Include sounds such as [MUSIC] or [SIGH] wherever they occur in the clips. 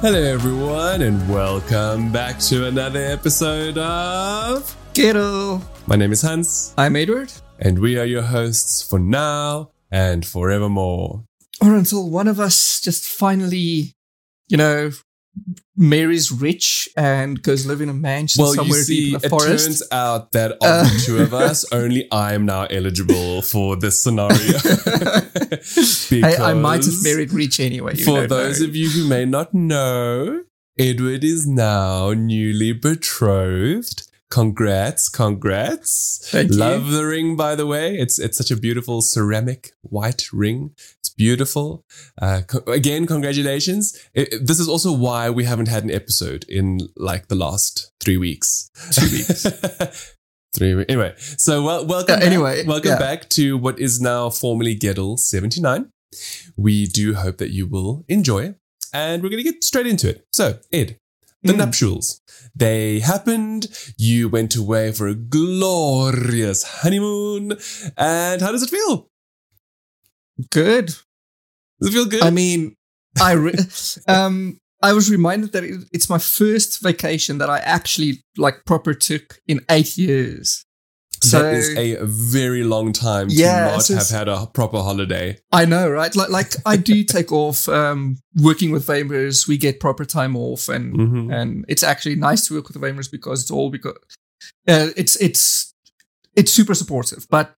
Hello, everyone, and welcome back to another episode of Ghetto. My name is Hans, I'm Edward. and we are your hosts for now and forevermore. Or until one of us just finally, you know, marries rich and goes live in a mansion Well, you somewhere see, deep in the forest. it turns [LAUGHS] out that of Uh. the two of us, only I am now eligible for this scenario. [LAUGHS] Hey, I might have married rich anyway. you For those know. of you who may not know, Edward is now newly betrothed. Congrats, congrats. Thank you. Love the ring, by the way. It's it's such a beautiful ceramic white ring. It's beautiful. Uh, co- again, congratulations. It- it- this is also why we haven't had an episode in like the last three weeks. Two weeks. three weeks. [LAUGHS] Anyway, so well, welcome. Yeah, back. anyway, welcome yeah. back to what is now formerly seventy nine. We do hope that you will enjoy, and we're going to get straight into it. So, Ed, the Mm. nuptials. They happened. You went away for a glorious honeymoon. And how does it feel? Good. Does it feel good? I mean, I re- [LAUGHS] um I was reminded that it, it's my first vacation that I actually like proper took in eight years. So that is a very long time to Yeah, not have had a proper holiday. I know, right? Like, like I do [LAUGHS] take off. Um, working with Vamers, we get proper time off, and Mhm. and it's actually nice to work with the Vamers because it's all because uh, it's it's it's super supportive. But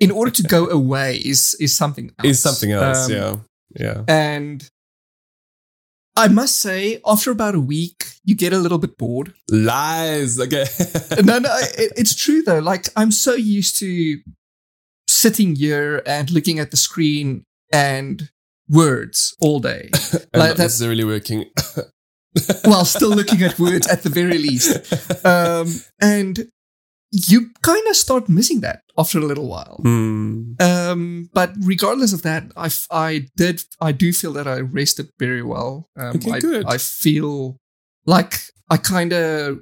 in order to go [LAUGHS] away is is something else. Is something else, Um, yeah. Yeah. And I must say, after about a week, you get a little bit bored. Lies. Okay. [LAUGHS] no, no, it, it's true though. Like I'm so used to sitting here and looking at the screen and words all day. [LAUGHS] Like not that's- necessarily working. [LAUGHS] while still looking at words at the very least. Um, and you kind of start missing that after a little while. Hmm. Um, but regardless of that, I, I did I do feel that I rested very well. Um, Okay, I, good. I feel like I kind of.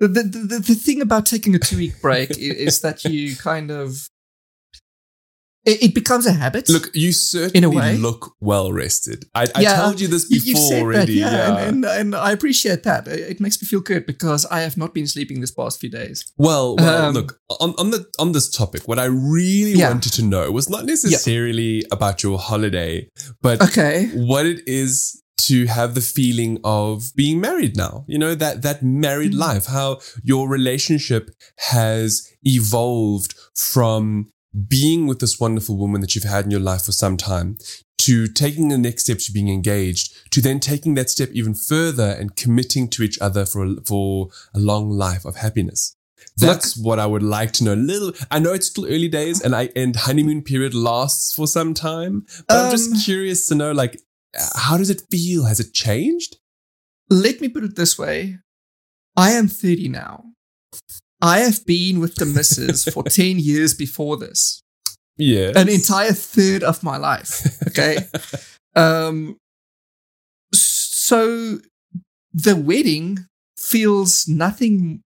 The, the, the, thing about taking a two week break is that you kind of it, it becomes a habit. Look, you certainly way. look well rested. I, I Yeah, told you this before said already. that, yeah. And, and, and I appreciate that. It makes me feel good because I have not been sleeping this past few days. Well, well, Um, look on, on the on this topic. What I really Yeah. wanted to know was not necessarily about your holiday, but Okay. what it is to have the feeling of being married now. You know that that married Mm. life, how your relationship has evolved from being with this wonderful woman that you've had in your life for some time to taking the next step to being engaged to then taking that step even further and committing to each other for a, for a long life of happiness. That's what I would like to know. A little, I know it's still early days, and I and honeymoon period lasts for some time. But I'm Um, just curious to know, like, how does it feel? Has it changed? Let me put it this way I am 30 now. I have been with the missus for [LAUGHS] 10 years before this, Yeah, an entire third of my life. Okay. [LAUGHS] um, so the wedding feels nothing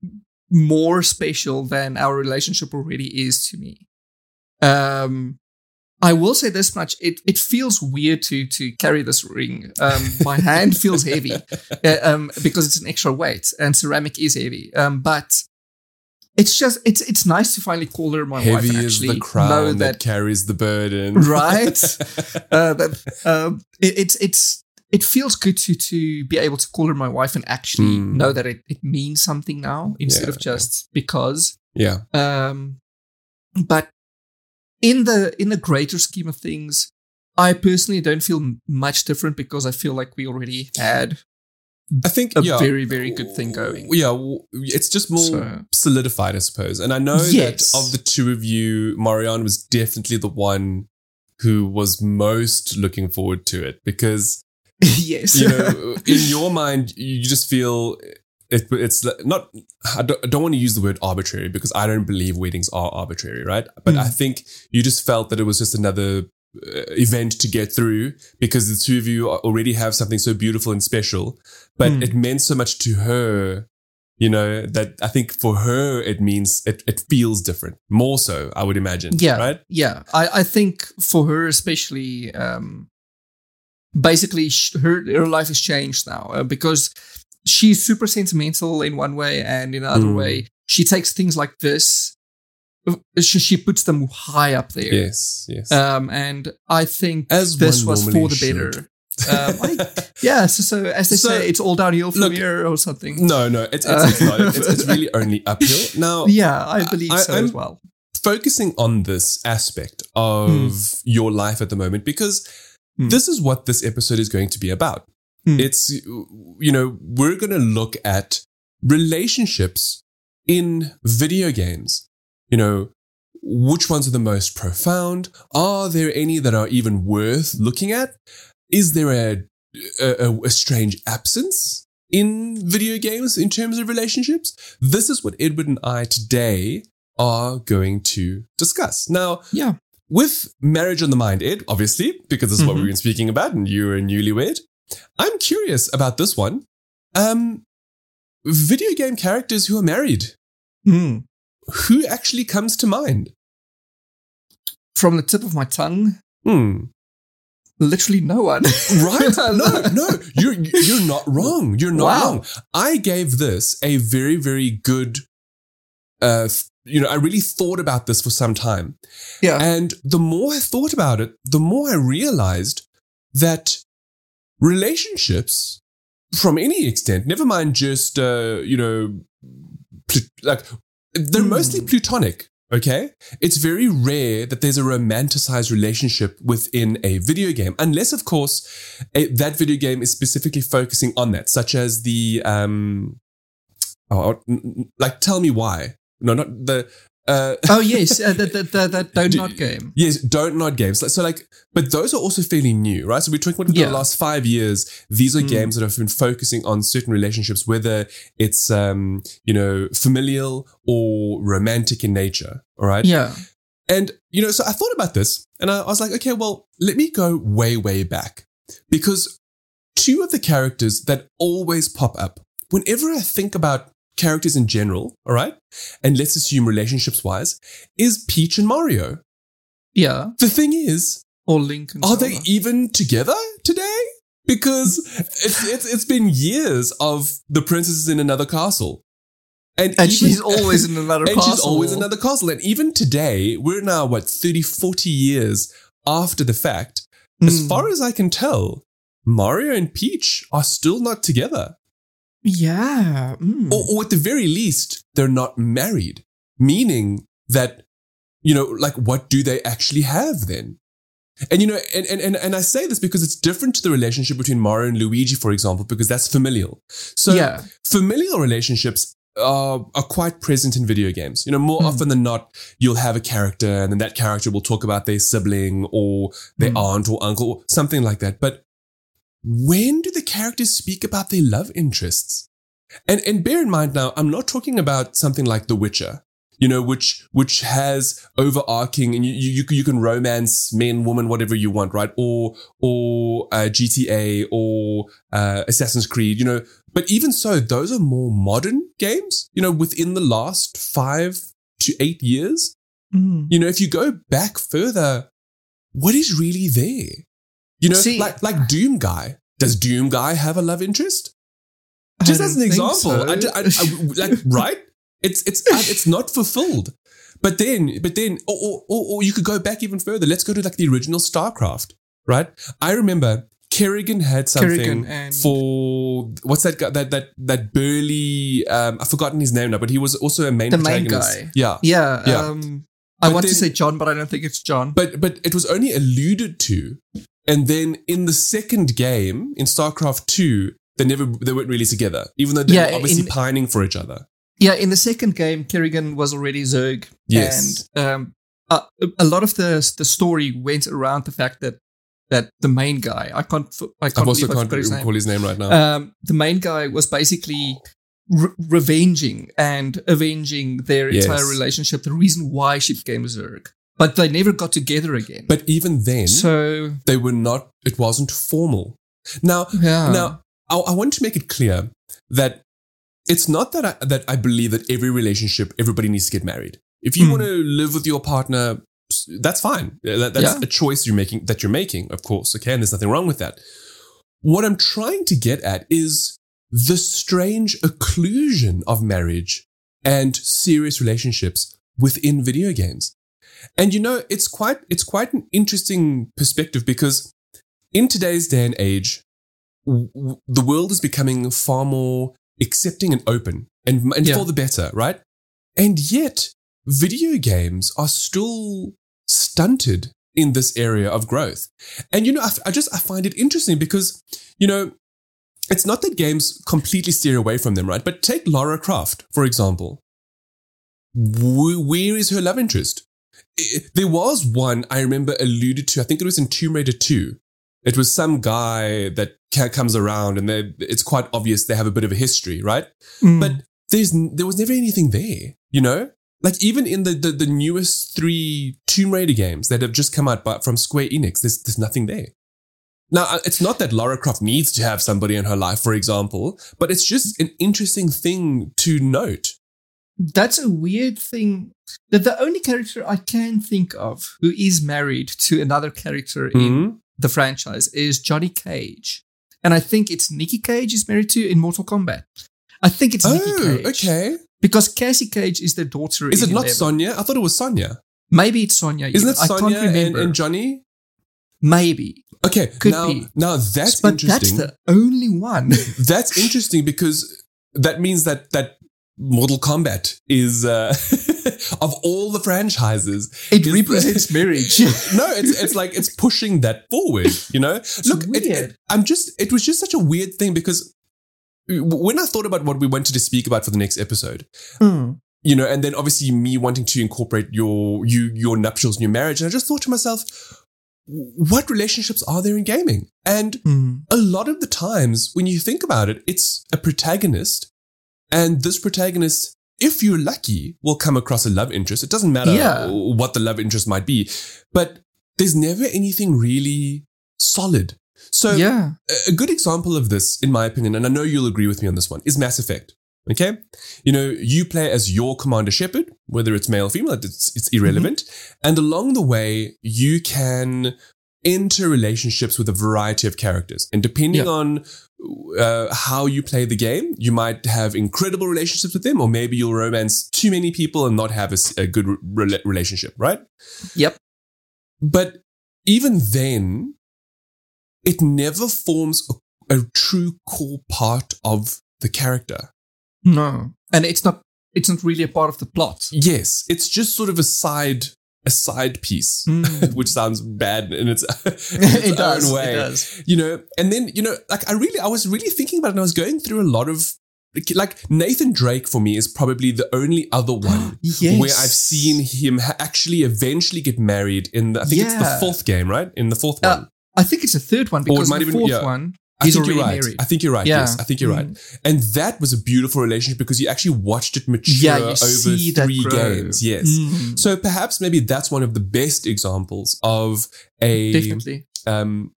more special than our relationship already is to me. Um, I will say this much: it it feels weird to to carry this ring. Um, my hand feels heavy [LAUGHS] uh, um, because it's an extra weight, and ceramic is heavy. Um, but it's just it's it's nice to finally call her my wife heavy is actually the know crown that, that carries the burden, Right. [LAUGHS] uh, that um, it, it's it's it feels good to to be able to call her my wife and actually Mm. know that it, it means something now instead Yeah, of just because. yeah, Um, but in the in the greater scheme of things, I personally don't feel much different because I feel like we already had I think a yeah, very very good thing going. Yeah, it's just more So- solidified, I suppose. And I know Yes. that of the two of you, Marianne was definitely the one who was most looking forward to it because [LAUGHS] yes. you know, [LAUGHS] in your mind, you just feel it, it's not. I don't, I don't want to use the word arbitrary because I don't believe weddings are arbitrary, right? But Mm. I think you just felt that it was just another event to get through because the two of you already have something so beautiful and special. But Mm. it meant so much to her, you know, that I think for her it means it, it feels different, more so. I would imagine. Yeah. Right. yeah, I, I think for her especially, um, basically her her life has changed now uh, because she's super sentimental in one way and in another Mm. way she takes things like this uh, she, she puts them high up there Yes, yes. um and i think As this was for the should. better um, I, [LAUGHS] yeah so, so as they So, say it's all downhill from look, here or something no, no, it's it's, it's not. It's, it's [LAUGHS] really only uphill. Now, yeah i believe I- so I'm- as well focusing on this aspect of your life at the moment because Hmm. this is what this episode is going to be about. Hmm. It's, you know, we're going to look at relationships in video games. You know, which ones are the most profound? Are there any that are even worth looking at? Is there a, a, a strange absence in video games in terms of relationships? This is what Edward and I today are going to discuss. Now, yeah with marriage on the mind, Ed, obviously, because this is what Mhm. we've been speaking about, and you're a newlywed. I'm curious about this one. Um, video game characters who are married. Hmm. Who actually comes to mind? from the tip of my tongue Hmm. literally no one Right? [LAUGHS] No, no, you're you're not wrong. You're not Wow. wrong. I gave this a very, very good. Uh, you know, I really thought about this for some time. yeah And the more I thought about it, the more I realized that relationships from any extent, never mind just, uh, you know, like they're Hmm. mostly plutonic. Okay. It's very rare that there's a romanticized relationship within a video game, unless, of course, a, that video game is specifically focusing on that, such as the, um, oh, like, tell me why. No, not the, uh, oh yes uh, that that that, that don't [LAUGHS] Do- not game Yes, don't nod games. So, like, but those are also fairly new, right? So we're talking about Yeah. the last five years. These are Mm. games that have been focusing on certain relationships, whether it's um, you know, familial or romantic in nature. All right. yeah And you know, so I thought about this, and I, I was like, okay, well, let me go way, way back because two of the characters that always pop up whenever I think about characters in general, all right, and let's assume relationships wise, is Peach and Mario. yeah The thing is, or link and are they even together today? Because it's, it's it's been years of the princess is in another castle, and and even- she's always in another [LAUGHS] and castle she's always in another castle. And even today, we're now what 30, 40 years after the fact. As Mm. far as I can tell, Mario and Peach are still not together, yeah mm. or, or at the very least, they're not married. Meaning that you know, like what do they actually have then? And you know, and, and, and, and I say this because it's different to the relationship between Mario and Luigi, for example, because that's familial. So yeah familial relationships are, are quite present in video games. You know, more Hmm. often than not, you'll have a character and then that character will talk about their sibling or their Hmm. aunt or uncle or something like that. But when do the characters speak about their love interests? And, and bear in mind now, I'm not talking about something like The Witcher, you know, which, which has overarching and you, you, you can romance men, woman, whatever you want, right? Or, or, uh, GTA or, uh, Assassin's Creed, you know, but even so, those are more modern games, you know, within the last five to eight years. Mm. You know, if you go back further, what is really there? You know, See- like like Doom Guy. Does Doom Guy have a love interest? Just as an example, so. I, I- I- like [LAUGHS] right? It's it's uh, it's not fulfilled. But then, but then, or, or, or, you could go back even further. Let's go to like the original StarCraft, right? I remember Kerrigan had something Kerrigan for what's that guy? That that that burly. Um, I've forgotten his name now, but he was also a main The main guy. Yeah, yeah, Yeah. um I want to say John, but I don't think it's John. but but it was only alluded to, and then in the second game in StarCraft Two, they never they weren't really together, even though they Yeah, were obviously in- pining for each other. Yeah, in the second game, Kerrigan was already Zerg. Yes. And um, a, a lot of the the story went around the fact that that the main guy, I can't, I can't also I can't forgot his recall name. his name right now. Um, the main guy was basically re- revenging and avenging their Yes. entire relationship. The reason why she became a Zerg, but they never got together again. but even then, so they were not. It wasn't formal. Now, yeah, now I, I want to make it clear that it's not that I, that I believe that every relationship everybody needs to get married. If you Mm. want to live with your partner, that's fine. That- that's Yeah. a choice you're making that you're making, of course. Okay, and there's nothing wrong with that. what I'm trying to get at is the strange occlusion of marriage and serious relationships within video games. And you know, it's quite, it's quite an interesting perspective because in today's day and age, w- the world is becoming far more accepting and open and, and Yeah. for the better, right? And yet video games are still stunted in this area of growth. And you know, I, I just, I find it interesting because, you know, it's not that games completely steer away from them, right? But take Lara Croft, for example. Wh- Where is her love interest? There was one I remember alluded to. I think it was in Tomb Raider 2. It was some guy that comes around and it's quite obvious they have a bit of a history, right? Mm. But there's there was never anything there, you know? Like even in the, the, the newest three Tomb Raider games that have just come out by, from Square Enix, there's, there's nothing there. Now, uh, it's not that Lara Croft needs to have somebody in her life, for example, but it's just an interesting thing to note. That's a weird thing. That the only character I can think of who is married to another character in Mhm. the franchise is Johnny Cage. And I think it's Nikki Cage is married to in Mortal Kombat. I think it's Nikki Oh, Cage. okay. Because Cassie Cage is the daughter Is it not 11. Sonya? I thought it was Sonya. Maybe it's Sonya. Isn't it Sonya can't and, remember. and Johnny? Maybe. Okay, Could now, be. now that's but that's the only one. [LAUGHS] that's interesting because that means that that Mortal Kombat is uh, [LAUGHS] of all the franchises. It represents [LAUGHS] marriage. no, it's it's like it's pushing that forward. You know, look, it- it- I'm just it was just such a weird thing because when I thought about what we wanted to speak about for the next episode, Hmm. you know, and then obviously me wanting to incorporate your you your nuptials and your marriage, and I just thought to myself, what relationships are there in gaming? And Hmm. a lot of the times when you think about it, it's a protagonist, and this protagonist, if you're lucky, will come across a love interest. It doesn't matter Yeah. what the love interest might be, but there's never anything really solid. So yeah. a- good example of this, in my opinion, and I know you'll agree with me on this one, is Mass Effect. Okay, you know, you play as your Commander Shepard, whether it's male or female, it's it's irrelevant. Mm-hmm. And along the way, you can enter relationships with a variety of characters, and depending Yeah. on uh, how you play the game, you might have incredible relationships with them, or maybe you'll romance too many people and not have a good re- relationship, right? Yep. But even then, it never forms a, a true core part of the character. No. And it's not it's not really a part of the plot. Yes, it's just sort of a side a side piece, Mm. [LAUGHS] which sounds bad in its, [LAUGHS] in its [LAUGHS] it does. own way. It does. You know, and then you know, like I really, I was really thinking about it, and I was going through a lot of. Like Nathan Drake for me is probably the only other [GASPS] one Yes. where I've seen him ha- actually eventually get married in the, I think it's the fourth game, right? In the fourth Uh, one. I think it's a third one Or it because the even- fourth yeah. one I he's think you're right. married. I think you're right. Yeah. Yes, I think you're right. Mm. And that was a beautiful relationship because you actually watched it mature Yeah, you over see three games. Yes. Mm. So perhaps maybe that's one of the best examples of a Definitely. um,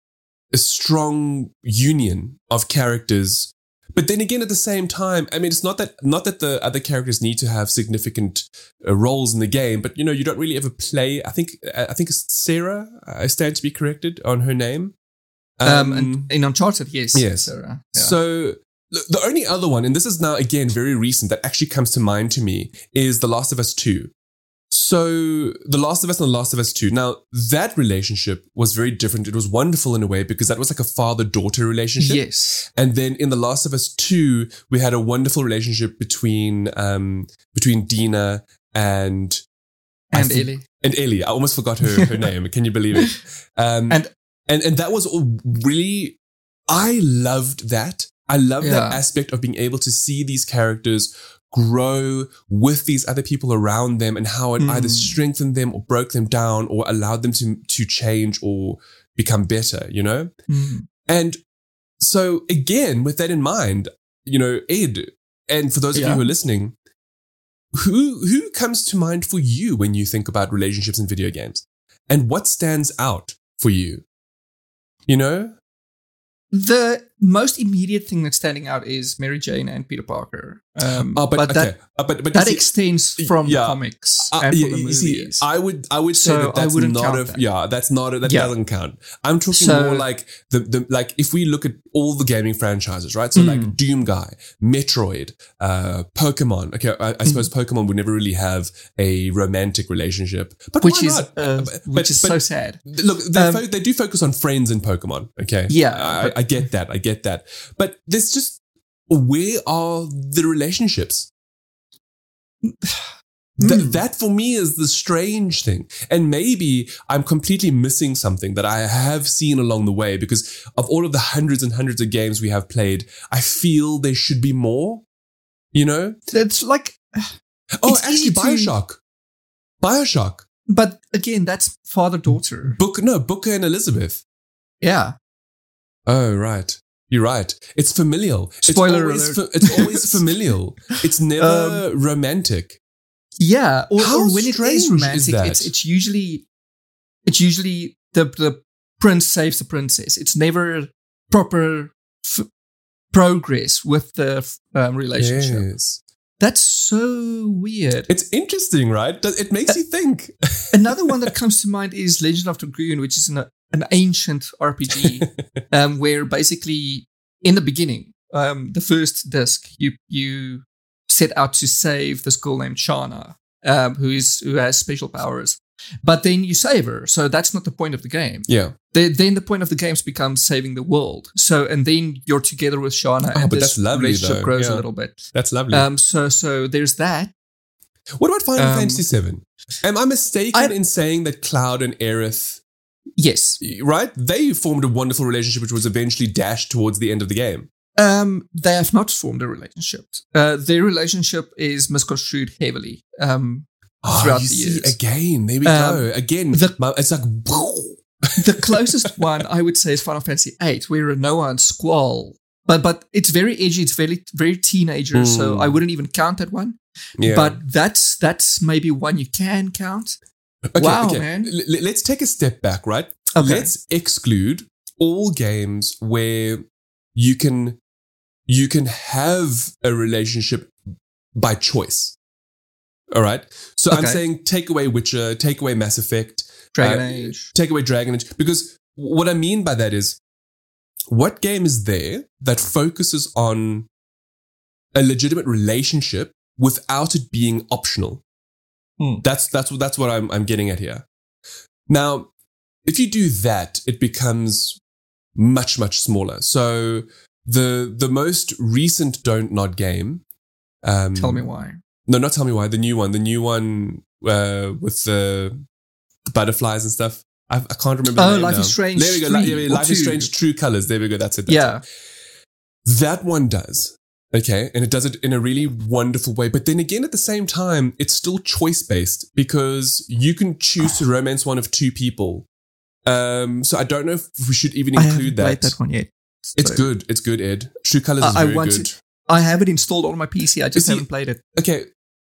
a strong union of characters. But then again, at the same time, I mean, it's not that not that the other characters need to have significant uh, roles in the game, but you know, you don't really ever play. I think I think it's Sarah. I stand to be corrected on her name. Um, and in Uncharted, yes. Yes. Sarah. Yeah. So the only other one, and this is now again very recent, that actually comes to mind to me is The Last of Us 2. So The Last of Us and The Last of Us 2. Now, that relationship was very different. It was wonderful in a way because that was like a father daughter relationship. yes. And then in The Last of Us 2, we had a wonderful relationship between um between Dina and And thi- Ellie. and Ellie. I almost forgot her, her [LAUGHS] name. Can you believe it? [LAUGHS] Um, And- and and that was really. I loved that. I love that aspect of being able to see these characters grow with these other people around them, and how it either Mm. strengthened them or broke them down or allowed them to to change or become better. You know. Mm. And so again, with that in mind, you know, Ed, and for those of you who are listening, who who comes to mind for you when you think about relationships in video games? And what stands out for you? You know? The most immediate thing that's standing out is Mary Jane and Peter Parker. Um, Oh, but, but okay. that Uh, but but that see- extends from yeah. the comics Uh, and yeah, from the you see, movies. I would I would say So that that's not a that. yeah that's not a, that Yeah. doesn't count. I'm talking So- more like the the like if we look at all the gaming franchises, right? So Mm. like Doom Guy, Metroid, uh, Pokemon. Okay, I, I suppose Pokemon would never really have a romantic relationship, but Mm. which why is uh, But- which is so sad. Look, they, Um, fo- they do focus on friends in Pokemon. Okay, Yeah, I, I get that. I get that. But there's just where are the relationships? [SIGHS] Th- Mm. that for me is the strange thing. And maybe I'm completely missing something that I have seen along the way because of all of the hundreds and hundreds of games we have played, I feel there should be more. You know? It's like, [SIGHS] Oh, It's actually, easy to- Bioshock. Bioshock. but again, that's father daughter. Book, no, Booker and Elizabeth. Yeah, Oh, right. You're right. It's familial. Spoiler it's always, alert. fa- it's always [LAUGHS] familial. It's never romantic. yeah. Or, How or when it is is that? it's it's usually it's usually the the prince saves the princess. It's never proper f- progress with the um, relationship. Yes. That's so weird. It's interesting, right? It makes you think. [LAUGHS] Another one that comes to mind is Legend of the Dragoon, which is an, an ancient RPG [LAUGHS] um, where basically in the beginning, um, the first disc, you you set out to save this girl named Shana, um, who is who has special powers. But then you save her, so that's not the point of the game. yeah. The, then the point of the games becomes saving the world. So and then you're together with Shana, Oh, and but this that's lovely, relationship though. grows Yeah. a little bit. That's lovely. Um, so so there's that. what about Final um, Fantasy VII? Am I mistaken I- in saying that Cloud and Aerith, Yes, right? They formed a wonderful relationship, which was eventually dashed towards the end of the game. Um, they have not formed a relationship. Uh, their relationship is misconstrued heavily. Um, Oh, Throughout the see, years. again, there we Um, go. Again, the- my- it's like, [LAUGHS] the closest one I would say is Final Fantasy VIII, where Rinoa and Squall. But but it's very edgy. It's very very teenager. So Mm. I wouldn't even count that one. yeah. But that's that's maybe one you can count. Okay, Wow, okay. man. L- let's take a step back, right? Okay. Let's exclude all games where you can you can have a relationship by choice. All right. So I'm saying take away Witcher, take away Mass Effect, Dragon uh, Age. take away Dragon Age, because what I mean by that is, what game is there that focuses on a legitimate relationship without it being optional? Hmm. That's that's what that's what I'm I'm getting at here. Now, if you do that, it becomes much much smaller. So the the most recent Don't Nod game. Um, Tell me why. no, not tell me why. The new one, the new one uh, with the, the butterflies and stuff. I, I can't remember. Oh, the name Life now. is Strange There we go. 3 Li- or Life is Strange. True Colors. There we go. That's it. That's yeah. it. That one does. Okay. And it does it in a really wonderful way. But then again, at the same time, it's still choice based because you can choose to romance one of two people. Um, so I don't know if we should even I haven't include played that. that one yet. It's good. It's good, Ed. True Colors is I- I very want good. I have it installed on my PC. I just haven't played it. Okay.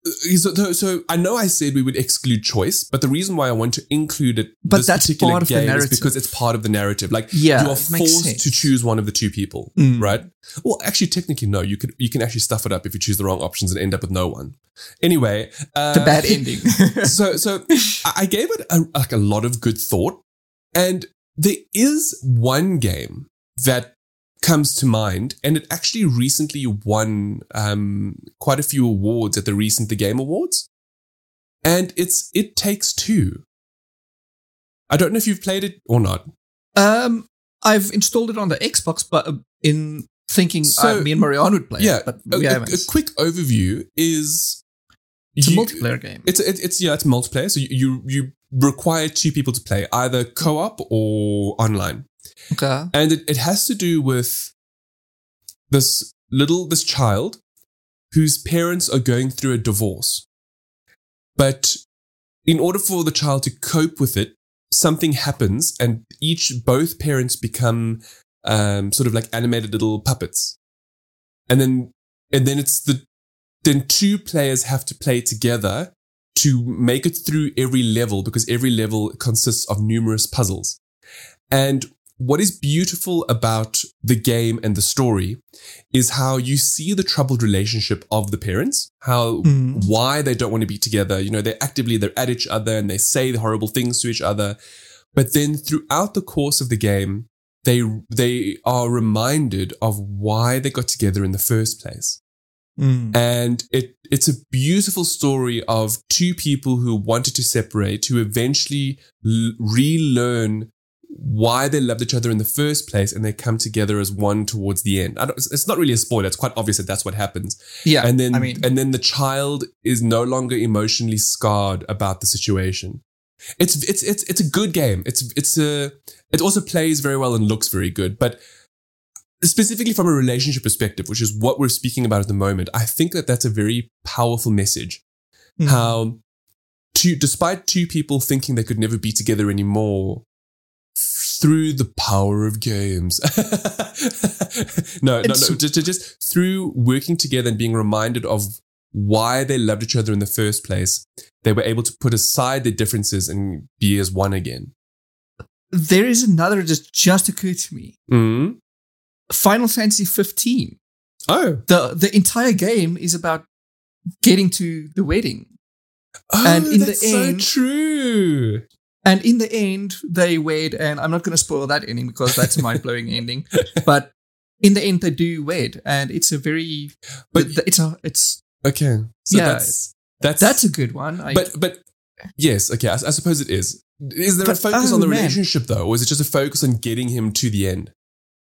Uh, So, so, I know I said we would exclude choice, but the reason why I want to include it, But that's part of the narrative. because it's part of the narrative. Like Yeah, you are forced sense. to choose one of the two people, Mm. right? Well, actually, technically, no. You could you can actually stuff it up if you choose the wrong options and end up with no one. Anyway, uh, The bad [LAUGHS] ending. so so I I gave it a, like a lot of good thought, and there is one game that comes to mind, and it actually recently won um, quite a few awards at the recent The Game Awards, and it's It Takes Two. I don't know if you've played it or not. Um, I've installed it on the Xbox, but uh, in thinking So- uh, me and Marianne would play yeah, it, but a, a- a quick overview is it's a multiplayer game. It's it, it's yeah, it's multiplayer. So you, you you require two people to play, either co-op or online. Okay. and it, it has to do with this little this child whose parents are going through a divorce. But in order for the child to cope with it something happens and each both parents become um, sort of like animated little puppets. And then and then it's the then two players have to play together to make it through every level because every level consists of numerous puzzles. And what is beautiful about the game and the story is how you see the troubled relationship of the parents, how Mm. why they don't want to be together. You know, they're actively they're at each other and they say the horrible things to each other. But then throughout the course of the game, they they are reminded of why they got together in the first place. Mm. And it it's a beautiful story of two people who wanted to separate, who eventually l- relearn why they loved each other in the first place, and they come together as one towards the end. I don't, it's it's not really a spoiler; it's quite obvious that that's what happens. Yeah. and then I mean, and then the child is no longer emotionally scarred about the situation. It's it's it's it's a good game. It's it's a it also plays very well and looks very good, but specifically from a relationship perspective, which is what we're speaking about at the moment, I think that that's a very powerful message. mm. How two, despite two people thinking they could never be together anymore, through the power of games, [LAUGHS] no, no, no, just, just through working together and being reminded of why they loved each other in the first place, they were able to put aside their differences and be as one again. there is another that just occurred to me. Mm. Final Fantasy 15. Oh, The the entire game is about getting to the wedding. oh, And in the that's end- so true. And in the end, they wed, and I'm not going to spoil that ending because that's a [LAUGHS] mind blowing ending. But in the end, they do wed, and it's a very, But- but it's a, it's Okay, so Yeah. that's that's that's a good one. I, but but yes, okay. I, I suppose it is. Is there a focus oh, on the man. relationship though, or is it just a focus on getting him to the end?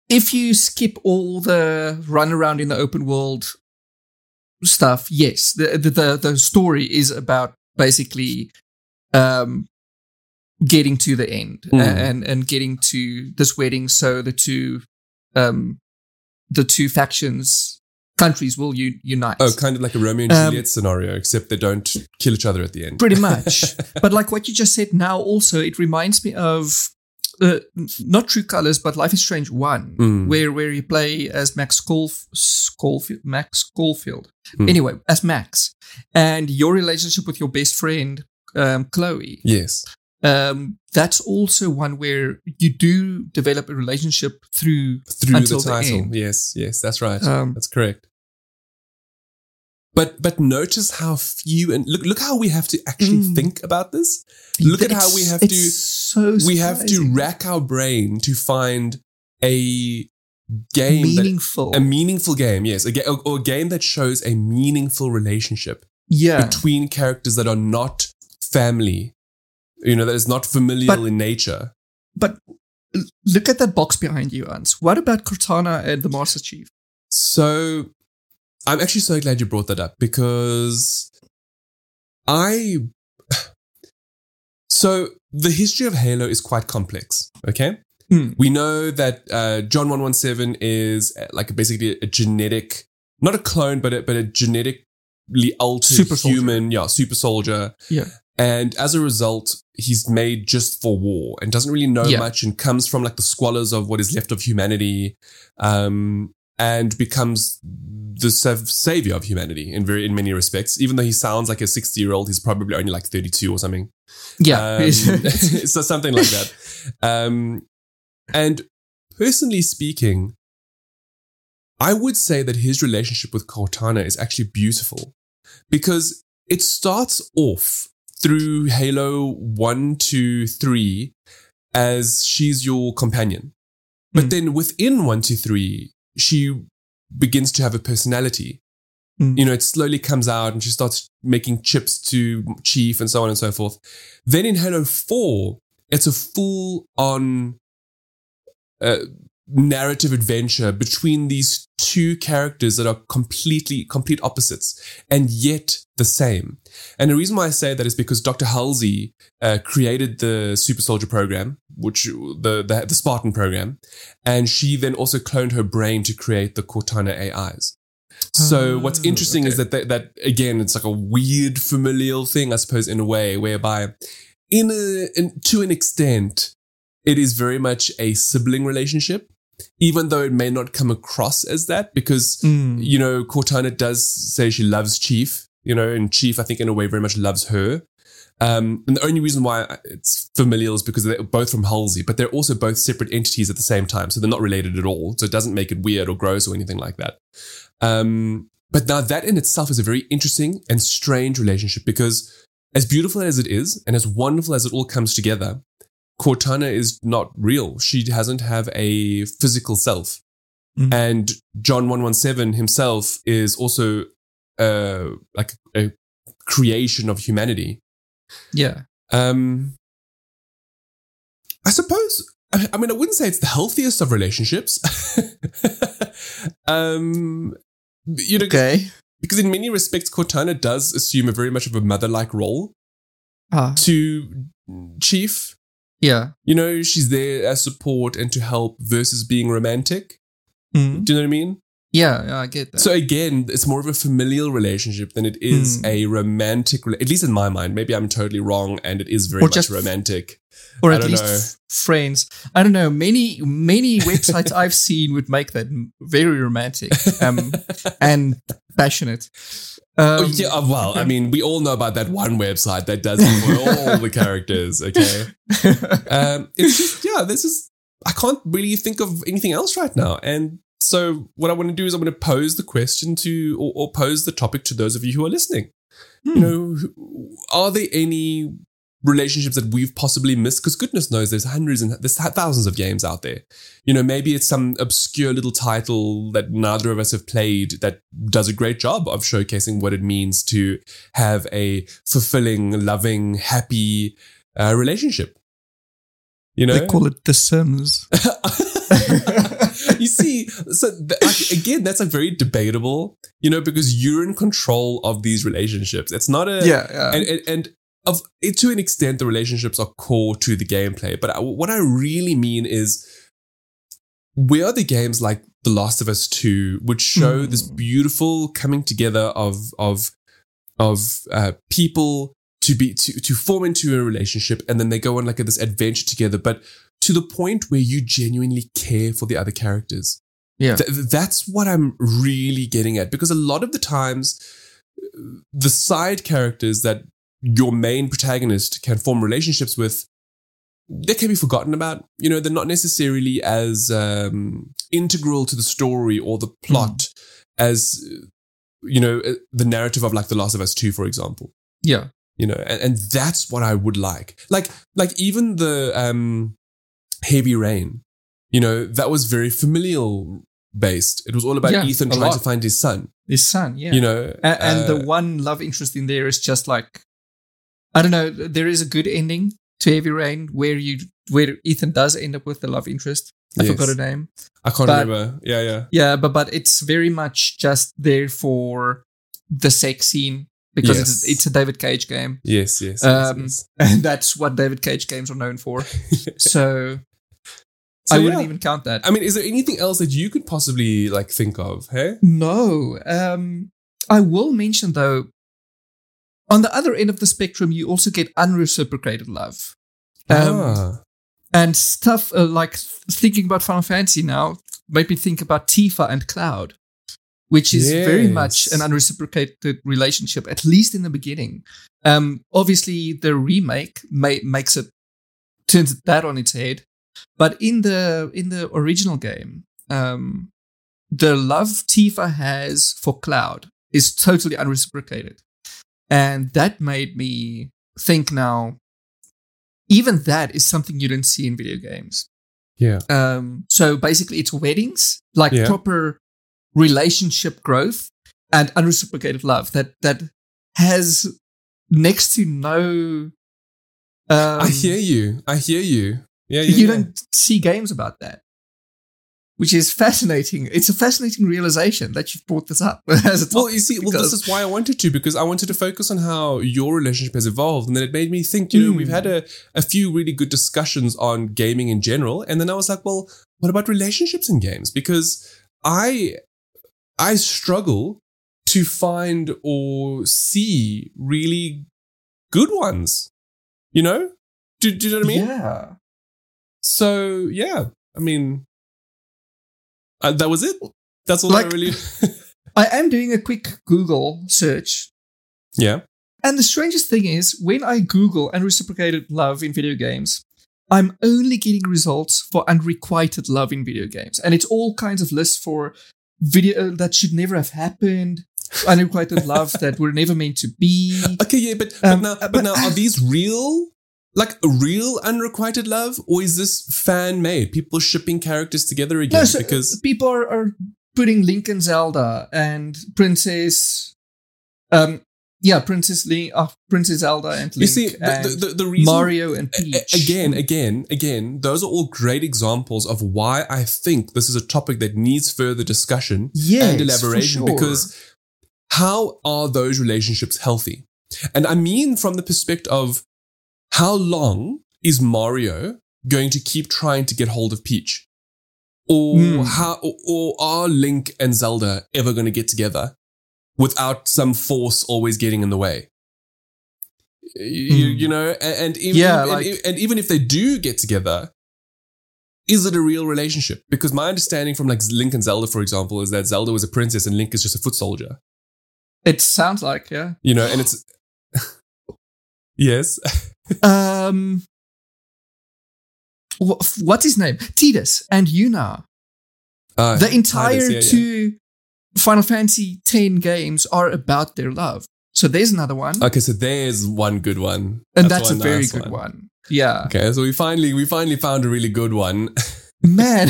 if you skip all the run around in the open world stuff, yes, the the the, the story is about basically um, getting to the end Mm. and and getting to this wedding, so the two um, the two factions countries will u- unite. Oh, kind of like a Romeo and Um, Juliet scenario, except they don't kill each other at the end. pretty much. [LAUGHS] but like what you just said now, also it reminds me of uh, not True Colors, but Life is Strange One, Mm. where where you play as Max Scholf- Scholfield, Max Schofield. Mm. Anyway, as Max, and your relationship with your best friend um, Chloe. Yes. Um, that's also one where you do develop a relationship through Through Until the the title. end. yes, yes, that's right. Um, that's correct. But but notice how few and look look how we have to actually Mm. think about this. Look at how we have it's to So we have to rack our brain to find a game that meaningful. a meaningful game, yes, a ga- or, or a game that shows a meaningful relationship yeah, between characters that are not family, you know, that is not familial But- in nature. But look at that box behind you, Ants. What about Cortana and the Master Chief? So I'm actually so glad you brought that up because I. [SIGHS] So the history of Halo is quite complex, okay? Hmm. We know that uh, John 117 is uh, like basically a genetic, not a clone, but a, but a genetically altered Super soldier. human, yeah, super soldier. Yeah. And as a result, he's made just for war and doesn't really know Yeah. much and comes from like the squalors of what is left of humanity, um, and becomes the sav- savior of humanity in very in many respects. Even though he sounds like a sixty year old, he's probably only like thirty two or something. Yeah. Um, [LAUGHS] [LAUGHS] so something like that. Um, and personally speaking, I would say that his relationship with Cortana is actually beautiful because it starts off through Halo 1 to 3 as she's your companion. But Mm. then within 1 to 3, she begins to have a personality. Mm. You know, it slowly comes out and she starts making chips to Chief and so on and so forth. Then in Halo 4, it's a full on uh, narrative adventure between these two characters that are completely complete opposites and yet the same. And the reason why I say that is because Dr. Halsey uh, created the Super Soldier program, which the, the the Spartan program, and she then also cloned her brain to create the Cortana AIs. So Oh, what's interesting is that, that that again, it's like a weird familial thing, I suppose, in a way, whereby, in a in, to an extent, it is very much a sibling relationship, even though it may not come across as that, because Mm. you know Cortana does say she loves Chief, you know, and Chief, I think, in a way, very much loves her. Um, and the only reason why it's familial is because they're both from Halsey, but they're also both separate entities at the same time. So they're not related at all. So it doesn't make it weird or gross or anything like that. Um, but now that in itself is a very interesting and strange relationship because as beautiful as it is and as wonderful as it all comes together, Cortana is not real. She doesn't have a physical self. Mhm. And John 117 himself is also uh, like a creation of humanity. Yeah. Um, I suppose. I I mean, I wouldn't say it's the healthiest of relationships. [LAUGHS] um, you know, Okay. because in many respects, Cortana does assume a very much of a mother-like role Ah. to Chief. Yeah. You know, she's there as support and to help versus being romantic. Mm. Do you know what I mean? Yeah. Yeah. I get that. So again, it's more of a familial relationship than it is Hmm. a romantic. rela- At least in my mind, maybe I'm totally wrong, and it is very Or much just- romantic. or I at least know. friends. I don't know. Many many [LAUGHS] websites I've seen would make that very romantic um, [LAUGHS] and passionate. Um, oh, yeah, uh, well, I mean, we all know about that one website that does it for all the [LAUGHS] characters. Okay, um, it's just yeah, this is I can't really think of anything else right now, and so what I want to do is I'm going to pose the question to or, or pose the topic to those of you who are listening. Hmm. You know, are there any relationships that we've possibly missed? Because goodness knows there's hundreds and there's thousands of games out there. You know, maybe it's some obscure little title that neither of us have played that does a great job of showcasing what it means to have a fulfilling, loving, happy uh, relationship. You know, They call it The Sims. [LAUGHS] [LAUGHS] you see, so th- again, that's like very debatable, you know, because you're in control of these relationships. It's not a yeah. yeah. and and, and of to an extent, the relationships are core to the gameplay. But I, what I really mean is, where are the games like The Last of Us Two, which show Mm. this beautiful coming together of of of uh, people to be to to form into a relationship, and then they go on like this adventure together, but to the point where you genuinely care for the other characters. Yeah. Th- th- that's what I'm really getting at because a lot of the times, uh, the side characters that your main protagonist can form relationships with, they can be forgotten about. You know, they're not necessarily as um, integral to the story or the plot as, uh, you know, uh, the narrative of like The Last of Us 2, for example yeah. you know and, and that's what i would like like like even the um heavy rain you know that was very familial based it was all about Yeah, ethan trying to find his son His son. Yeah. you know A- and uh, the one love interest in there is just like I don't know. There is a good ending to Heavy Rain where you where Ethan does end up with the love interest. I Yes. forgot her name. i can't but- remember yeah yeah Yeah, but but it's very much just there for the sex scene because Yes. it's it's a David Cage game, yes yes, yes, Um, yes. [LAUGHS] and that's what David Cage games are known for. [LAUGHS] So, So, I wouldn't yeah. even count that. i mean is there anything else that you could possibly like think of hey No. Um, I will mention though, on the other end of the spectrum, you also get unreciprocated love. Um, ah, And stuff uh, like thinking about Final Fantasy now made me think about Tifa and Cloud, which is very much an unreciprocated relationship, at least in the beginning. Um, obviously, the remake ma- makes it turns that on its head, but in the in the original game, um, the love Tifa has for Cloud is totally unreciprocated, and that made me think now. Even that is something you don't see in video games. yeah Um, so basically, it's weddings, like Yeah. proper relationship growth and unreciprocated love that that has next to no. Um, i hear you i hear you yeah, yeah you yeah. don't see games about that, which is fascinating. It's a fascinating realization that you've brought this up. [LAUGHS] Well, you see, well, this is why I wanted to because I wanted to focus on how your relationship has evolved, and then it made me think. You know, Mm. we've had a, a few really good discussions on gaming in general, and then I was like, well, what about relationships in games? Because I I struggle to find or see really good ones. You know, do, do you know what I mean? Yeah. So yeah, I mean, uh, that was it. That's all I really. [LAUGHS] I am doing a quick Google search yeah. And the strangest thing is, when I Google unreciprocated love in video games, I'm only getting results for unrequited love in video games. And it's all kinds of lists for video that should never have happened, unrequited love [LAUGHS] that were never meant to be. Okay, yeah, but, Um, but now, but, but- now, are these [LAUGHS] real? Like a real unrequited love, or is this fan made? People shipping characters together again? No, so because people are, are putting Link and Zelda and Princess, um, yeah, Princess Link, uh, Princess Zelda and Link you see, the, the, the, the reason Mario and Peach. Again, again, again, those are all great examples of why I think this is a topic that needs further discussion yes, and elaboration sure. because how are those relationships healthy? And I mean from the perspective of how long is Mario going to keep trying to get hold of Peach? Or Hmm. how or, or are Link and Zelda ever going to get together without some force always getting in the way? You, Hmm. you know, and, and even Yeah, and, like- and even if they do get together, is it a real relationship? Because my understanding from like Link and Zelda, for example, is that Zelda was a princess and Link is just a foot soldier. it sounds like, yeah. You know, and it's yes, [LAUGHS] Um, wh- what's his name? Tidus and Yuna. Uh, The entire Tidus, yeah, yeah. two Final Fantasy X games are about their love. So there's another one, Okay, so there's one good one, and that's, a very nice good one. Yeah, Okay, so we finally we finally found a really good one. [LAUGHS] man,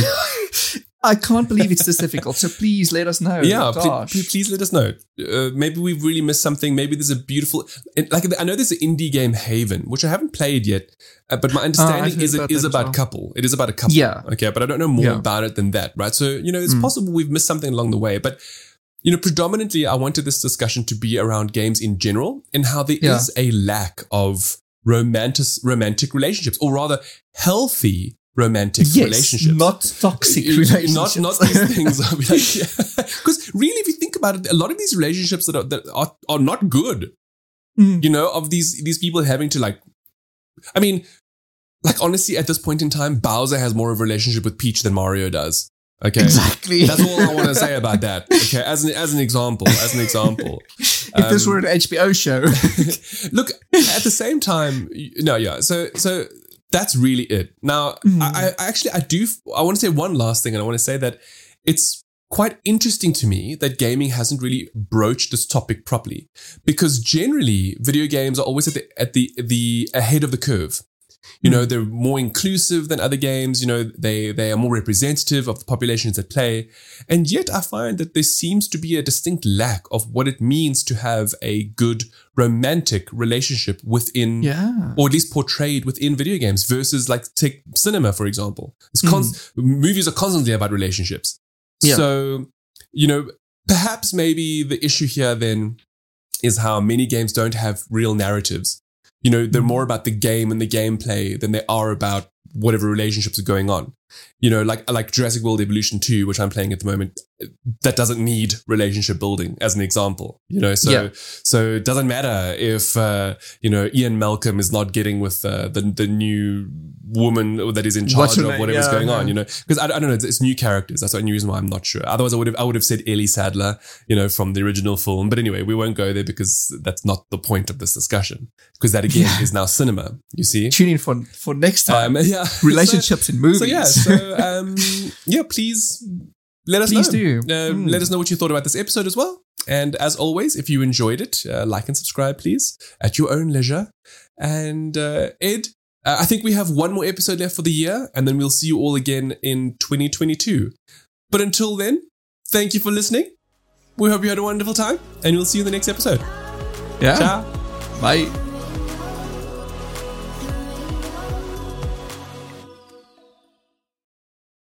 [LAUGHS] I can't believe it's this difficult. So please let us know. yeah, pl- pl- please let us know. Uh, maybe we've really missed something. Maybe there's a beautiful, like I know there's an indie game Haven, which I haven't played yet, uh, but my understanding heard is it is about well. couple. It is about a couple. Yeah. Okay, but I don't know more Yeah. about it than that, right? So you know, it's Mm. possible we've missed something along the way, but. You know, predominantly, I wanted this discussion to be around games in general and how there is Yeah. a lack of romantic romantic relationships, or rather, healthy romantic yes, relationships. not toxic relationships. Not not these things. [LAUGHS] Because really, if you think about it, a lot of these relationships that are that are, are not good. Mm. You know, of these these people having to like, I mean, like honestly, at this point in time, Bowser has more of a relationship with Peach than Mario does. Okay, Exactly. that's all I want to say about that. [LAUGHS] Okay, as an as an example, as an example. if this Um, were an HBO show. [LAUGHS] Look, at the same time, no, yeah. So, so that's really it. Now, Mm. I, I actually, I do, I want to say one last thing, and I want to say that it's quite interesting to me that gaming hasn't really broached this topic properly, because generally, video games are always at the at the the ahead of the curve. You know, hmm. they're more inclusive than other games. You know, they they are more representative of the populations that play. And yet I find that there seems to be a distinct lack of what it means to have a good romantic relationship within yeah. or at least portrayed within video games versus like take cinema, for example. It's const- hmm. Movies are constantly about relationships. Yeah. So, you know, perhaps maybe the issue here then is how many games don't have real narratives. You know, they're mm. more about the game and the gameplay than they are about whatever relationships are going on. You know, like like Jurassic World Evolution 2, which I'm playing at the moment, that doesn't need relationship building as an example. You know, so Yeah. so it doesn't matter if uh, you know Ian Malcolm is not getting with uh, the the new woman that is in charge her of whatever's Yeah, going on. You know, because I, I don't know, it's, it's new characters. That's the only reason why I'm not sure. Otherwise, I would have I would have said Ellie Sattler, you know, from the original film. But anyway, we won't go there because that's not the point of this discussion. Because that again is now cinema. You see. Tune in for for next time. Um, [LAUGHS] yeah, Relationships in movies. so yeah, so um, yeah, please let us Please know. do. Uh, Mm. Let us know what you thought about this episode as well. And as always, if you enjoyed it, uh, like and subscribe, please, at your own leisure. And uh, Ed, uh, I think we have one more episode left for the year, and then we'll see you all again in 2022. But until then, thank you for listening. We hope you had a wonderful time, and we'll see you in the next episode. yeah. Ciao. Bye.